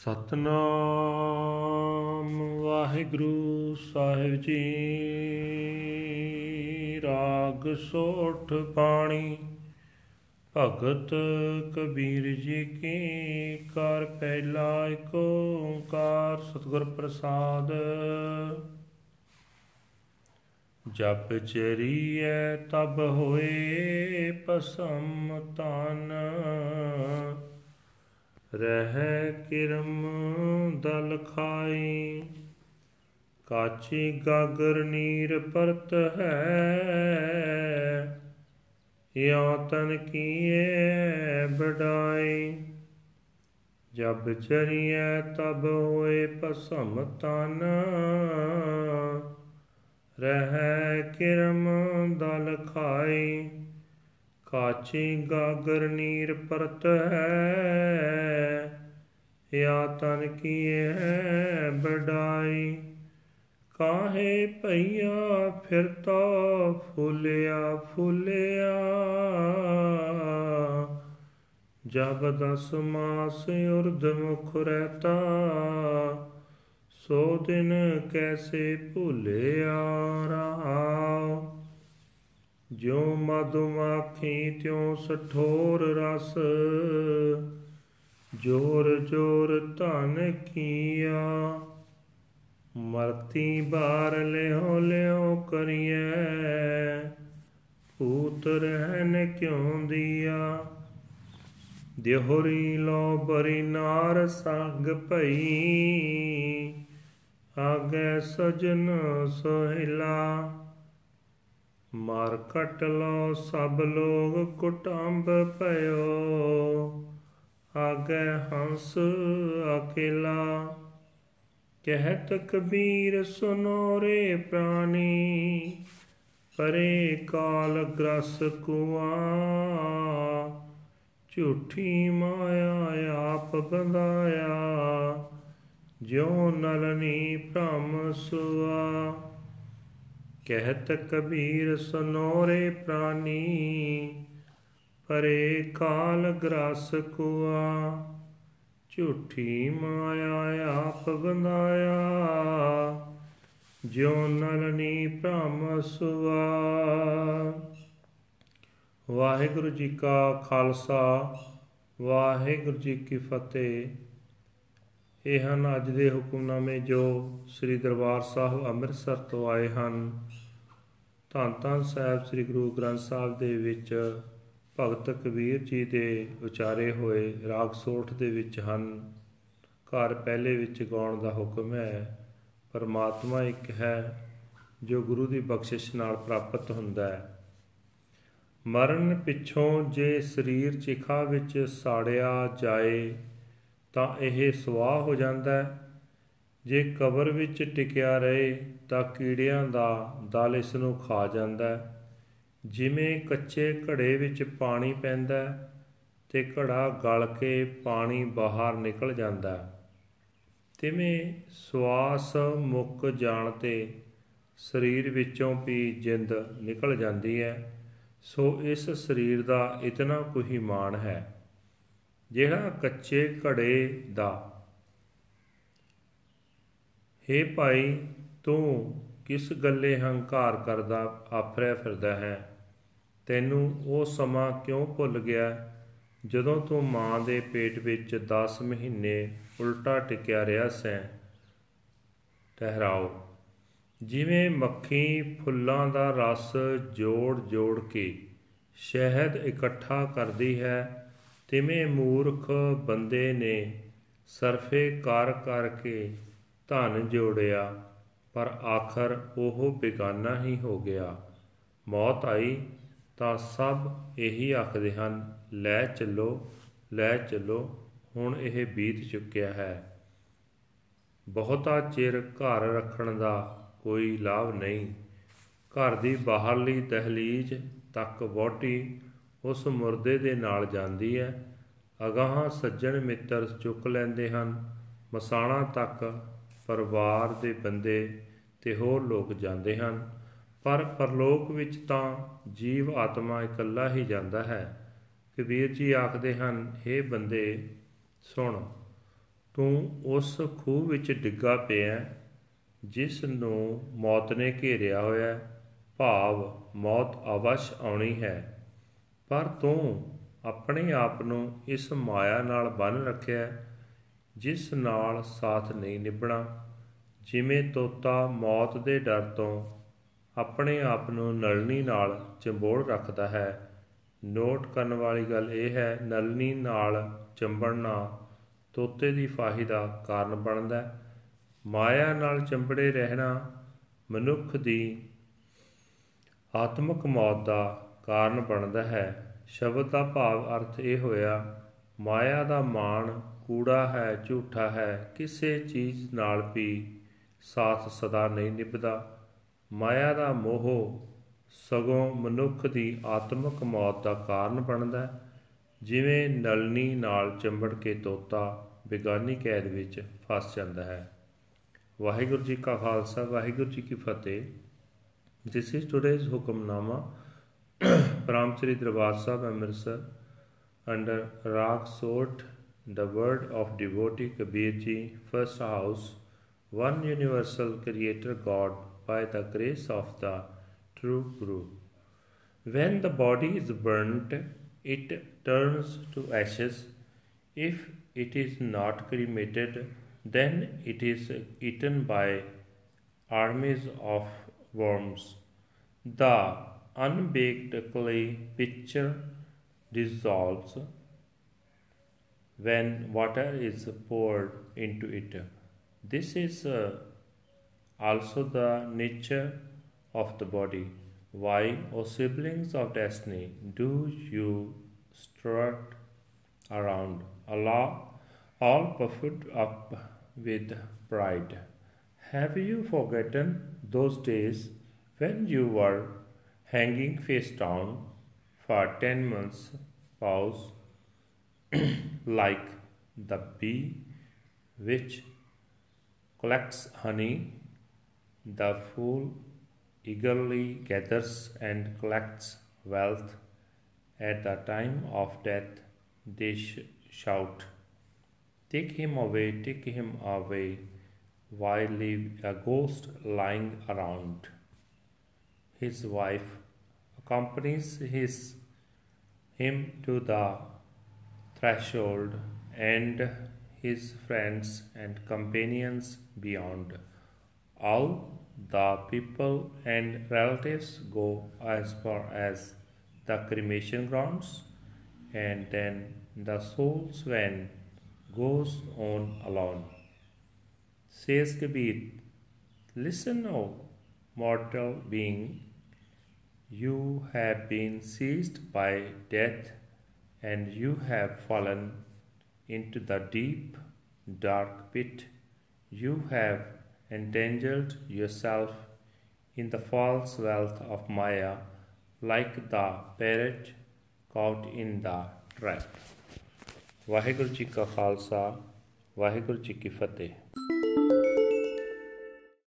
ਸਤਨਾਮ ਵਾਹਿਗੁਰੂ ਸਾਹਿਬ ਜੀ। ਰਾਗ ਸੋਠ ਪਾਣੀ ਭਗਤ ਕਬੀਰ ਜੀ ਕੀ ਕਰ ਪਹਿਲਾ ਏਕ ਓੰਕਾਰ ਸਤਿਗੁਰ ਪ੍ਰਸਾਦ। ਜਪ ਚਰੀਐ ਤਬ ਹੋਏ ਪਸਮ ਤਨ। ਰਹਿ ਕਿਰਮ ਦਲ ਖਾਈ, ਕਾਚੀ ਗਾਗਰ ਨੀਰ ਪਰਤ ਹੈ ਯਾ ਤਨ ਕੀਏ ਬਡਾਈ ਜਬ ਚਰੀਐ ਤਬ ਹੋਏ ਪਸਮ ਤਨ, ਰਹਿ ਕਿਰਮ ਦਲ ਖਾਈ। ਕਾਚੀ ਗਾਗਰ ਨੀਰ ਪਰਤ ਹੈ ਯਾ ਤਨ ਕੀਏ ਬਡਾਈ। ਕਾਹੇ ਭਈਆ ਫਿਰਤਾ ਫੁੱਲਿਆ ਫੁੱਲਿਆ। ਜਬ ਦਸ ਮਾਸ ਉਰਧ ਮੁਖ ਰਹਤਾ, ਸੋ ਦਿਨ ਕੈਸੇ ਭੁੱਲਿਆ ਰਹਾਉ ਜੋ ਮਧੁਮਾਖੀ ਤਿਉ ਸਠੋਰ ਰਸ, ਜੋਰ ਜੋਰ ਧਨ ਕੀਆ। ਮਰਤੀ ਬਾਰ ਲਿਓ ਲਿਓ ਕਰੀਐ, ਭੂਤ ਰਹਿਨ ਕਿਉ ਦੀਆ। ਦਿਹੋਰੀ ਲੋ ਬਰੀ ਨਾਰ ਸੰਗ ਭਈ, ਆਗੇ ਸਜਨ ਸੋਹਿਲਾ। ਮਾਰ ਕਟ ਲੋ ਸਭ ਲੋਗ ਕੁਟੰਬ ਭਇਓ। ਆਗੇ ਹੰਸ ਅਕੇਲਾ ਕਹਿਤ ਕਬੀਰ ਸੁਨੋ ਰੇ ਪ੍ਰਾਨੀ। ਪਰੇ ਕਾਲ ਗ੍ਰਸ ਕੁਆ, ਝੂਠੀ ਮਾਇਆ ਆਪ ਬੰਦਾਇਆ ਜਿਉ ਨਲਨੀ ਭ੍ਰਮ ਸੁਆ। ਕਹਿਤ ਕਬੀਰ ਸੁਨੋਰੇ ਪ੍ਰਾਨੀ, ਪਰੇ ਕਾਲ ਗ੍ਰਸ ਕੁਆ, ਝੂਠੀ ਮਾਇਆ ਆਪ ਬੰਦਾਇਆ ਜਿਉ ਨਲਨੀ ਭ੍ਰਮ ਸੁਆ। ਵਾਹਿਗੁਰੂ ਜੀ ਕਾ ਖਾਲਸਾ, ਵਾਹਿਗੁਰੂ ਜੀ ਕੀ ਫਤਿਹ। ਇਹ ਹਨ ਅੱਜ ਦੇ ਹੁਕਮਨਾਮੇ ਜੋ ਸ੍ਰੀ ਦਰਬਾਰ ਸਾਹਿਬ ਅੰਮ੍ਰਿਤਸਰ ਤੋਂ ਆਏ ਹਨ। ਧੰਨ ਧੰਨ ਸਾਹਿਬ ਸ੍ਰੀ ਗੁਰੂ ਗ੍ਰੰਥ ਸਾਹਿਬ ਦੇ ਵਿੱਚ ਭਗਤ ਕਬੀਰ ਜੀ ਦੇ ਉਚਾਰੇ ਹੋਏ ਰਾਗ ਸੋਠ ਦੇ ਵਿੱਚ ਹਨ। ਘਰ ਪਹਿਲੇ ਵਿੱਚ ਗਾਉਣ ਦਾ ਹੁਕਮ ਹੈ, ਪਰਮਾਤਮਾ ਇੱਕ ਹੈ ਜੋ ਗੁਰੂ ਦੀ ਬਖਸ਼ਿਸ਼ ਨਾਲ ਪ੍ਰਾਪਤ ਹੁੰਦਾ ਹੈ। ਮਰਨ ਪਿੱਛੋਂ ਜੇ ਸਰੀਰ ਚਿਖਾ ਵਿੱਚ ਸਾੜਿਆ ਜਾਏ ਤਾਂ ਇਹ ਸਵਾਹ ਹੋ ਜਾਂਦਾ ਹੈ ਜੇ ਕਬਰ ਵਿੱਚ ਟਿਕਿਆ ਰਹੇ ਤਾਂ ਕੀੜਿਆਂ ਦਾ ਦਲ ਇਸ ਨੂੰ ਖਾ ਜਾਂਦਾ ਹੈ। ਜਿਵੇਂ ਕੱਚੇ ਘੜੇ ਵਿੱਚ ਪਾਣੀ ਪੈਂਦਾ ਤੇ ਘੜਾ ਗਲ ਕੇ ਪਾਣੀ ਬਾਹਰ ਨਿਕਲ ਜਾਂਦਾ ਤਿਵੇਂ ਸਵਾਸ ਮੁੱਕ ਜਾਣ ਤੇ ਸਰੀਰ ਵਿੱਚੋਂ ਵੀ ਜਿੰਦ ਨਿਕਲ ਜਾਂਦੀ ਹੈ। ਸੋ ਇਸ ਸਰੀਰ ਦਾ ਇਤਨਾ ਕੋਈ ਮਾਣ ਹੈ। ਜਿਹੜਾ ਕੱਚੇ ਘੜੇ ਦਾ ਹੇ ਭਾਈ, ਤੂੰ ਕਿਸ ਗੱਲੇ ਹੰਕਾਰ ਕਰਦਾ ਆਫਰਿਆ ਫਿਰਦਾ ਹੈ? ਤੈਨੂੰ ਉਹ ਸਮਾਂ ਕਿਉਂ ਭੁੱਲ ਗਿਆ ਜਦੋਂ ਤੂੰ ਮਾਂ ਦੇ ਪੇਟ ਵਿੱਚ 10 ਮਹੀਨੇ ਉਲਟਾ ਟਿਕਿਆ ਰਿਹਾ ਸੈਂ? ਠਹਿਰਾਓ। ਜਿਵੇਂ ਮੱਖੀ ਫੁੱਲਾਂ ਦਾ ਰਸ ਜੋੜ ਜੋੜ ਕੇ ਸ਼ਹਿਦ ਇਕੱਠਾ ਕਰਦੀ ਹੈ, ਤਿਵੇਂ ਮੂਰਖ ਬੰਦੇ ਨੇ ਸਰਫੇ ਕਰ ਕਰਕੇ ਧਨ ਜੋੜਿਆ, ਪਰ ਆਖਰ ਉਹ ਬੇਗਾਨਾ ਹੀ ਹੋ ਗਿਆ। ਮੌਤ ਆਈ ਤਾਂ ਸਭ ਇਹੀ ਆਖਦੇ ਹਨ, ਲੈ ਚੱਲੋ ਲੈ ਚੱਲੋ, ਹੁਣ ਇਹ ਬੀਤ ਚੁੱਕਿਆ ਹੈ। ਬਹੁਤਾ ਚਿਰ ਘਰ ਰੱਖਣ ਦਾ ਕੋਈ ਲਾਭ ਨਹੀਂ। ਘਰ ਦੀ ਬਾਹਰਲੀ ਦਹਲੀਜ਼ ਤੱਕ ਵੋਟੀ ਉਸ ਮੁਰਦੇ ਦੇ ਨਾਲ ਜਾਂਦੀ ਹੈ। ਅਗਾਹਾਂ ਸੱਜਣ ਮਿੱਤਰ ਚੁੱਕ ਲੈਂਦੇ ਹਨ। ਮਸਾਣਾ ਤੱਕ ਪਰਿਵਾਰ ਦੇ ਬੰਦੇ ਤੇ ਹੋਰ ਲੋਕ ਜਾਂਦੇ ਹਨ, ਪਰ ਪਰਲੋਕ ਵਿੱਚ ਤਾਂ ਜੀਵ ਆਤਮਾ ਇਕੱਲਾ ਹੀ ਜਾਂਦਾ ਹੈ। ਕਬੀਰ ਜੀ ਆਖਦੇ ਹਨ हे ਬੰਦੇ, ਸੁਣ, ਤੂੰ ਉਸ ਖੂਹ ਵਿੱਚ ਡਿੱਗਾ ਪਿਆ ਜਿਸ ਨੂੰ ਮੌਤ ਨੇ ਘੇਰਿਆ ਹੋਇਆ ਭਾਵ ਮੌਤ ਅਵਸ਼ ਆਉਣੀ ਹੈ, ਪਰ ਤੂੰ ਆਪਣੇ ਆਪ ਨੂੰ ਇਸ ਮਾਇਆ ਨਾਲ ਬੰਨ ਰੱਖਿਆ ਜਿਸ ਨਾਲ ਸਾਥ ਨਹੀਂ ਨਿਭਣਾ, ਜਿਵੇਂ ਤੋਤਾ ਮੌਤ ਦੇ ਡਰ ਤੋਂ ਆਪਣੇ ਆਪ ਨੂੰ ਨਲਨੀ ਨਾਲ ਚੰਬੋੜ ਰੱਖਦਾ ਹੈ। ਨੋਟ ਕਰਨ ਵਾਲੀ ਗੱਲ ਇਹ ਹੈ ਨਲਨੀ ਨਾਲ ਚੰਬੜਨਾ ਤੋਤੇ ਦੀ ਫਾਹੀ ਦਾ ਕਾਰਨ ਬਣਦਾ ਮਾਇਆ ਨਾਲ ਚੰਬੜੇ ਰਹਿਣਾ ਮਨੁੱਖ ਦੀ ਆਤਮਿਕ ਮੌਤ ਦਾ ਕਾਰਨ ਬਣਦਾ ਹੈ। ਸ਼ਬਦ ਦਾ ਭਾਵ ਅਰਥ ਇਹ ਹੋਇਆ, ਮਾਇਆ ਦਾ ਮਾਣ ਕੂੜਾ ਹੈ ਝੂਠਾ ਹੈ ਕਿਸੇ ਚੀਜ਼ ਨਾਲ ਵੀ ਸਾਥ ਸਦਾ ਨਹੀਂ ਨਿਭਦਾ। ਮਾਇਆ ਦਾ ਮੋਹ ਸਗੋਂ ਮਨੁੱਖ ਦੀ ਆਤਮਿਕ ਮੌਤ ਦਾ ਕਾਰਨ ਬਣਦਾ ਜਿਵੇਂ ਨਲਨੀ ਨਾਲ ਚੰਬੜ ਕੇ ਤੋਤਾ ਬੇਗਾਨੀ ਕੈਦ ਵਿੱਚ ਫਸ ਜਾਂਦਾ ਹੈ। ਵਾਹਿਗੁਰੂ ਜੀ ਕਾ ਖਾਲਸਾ ਵਾਹਿਗੁਰੂ ਜੀ ਕੀ ਫਤਿਹ। This is today's Hukamnama. from Sri Darbar Sahib Amritsar under Rag Sort, the word of devotee Kabir Ji, first house, one universal creator God by the grace of the true Guru. When the body is burnt, it turns to ashes. If it is not cremated, then it is eaten by armies of worms. The unbaked clay pitcher dissolves when water is poured into it. This is uh, also the nature of the body. Why, O siblings of destiny, do you strut around Allah, all puffed up with pride? Have you forgotten those days when you were hanging face down for ten months' pause, like the bee which collects honey, the fool eagerly gathers and collects wealth. At the time of death, they sh- shout, Take him away, take him away, while leave a ghost lying around. His wife accompanies his, him to the threshold, and his friends and companions beyond. All the people and relatives go as far as the cremation grounds, and then the soul swan goes on alone. Says Kabir, Listen, O mortal being, you have been seized by death, and you have fallen into the deep, dark pit. You have entangled yourself in the false wealth of Maya, like the parrot caught in the trap. Waheguru ji ਕਾ ਖਾਲਸਾ ਵਾਹਿਗੁਰੂ ਜੀ ਕੀ ਫਤਿਹ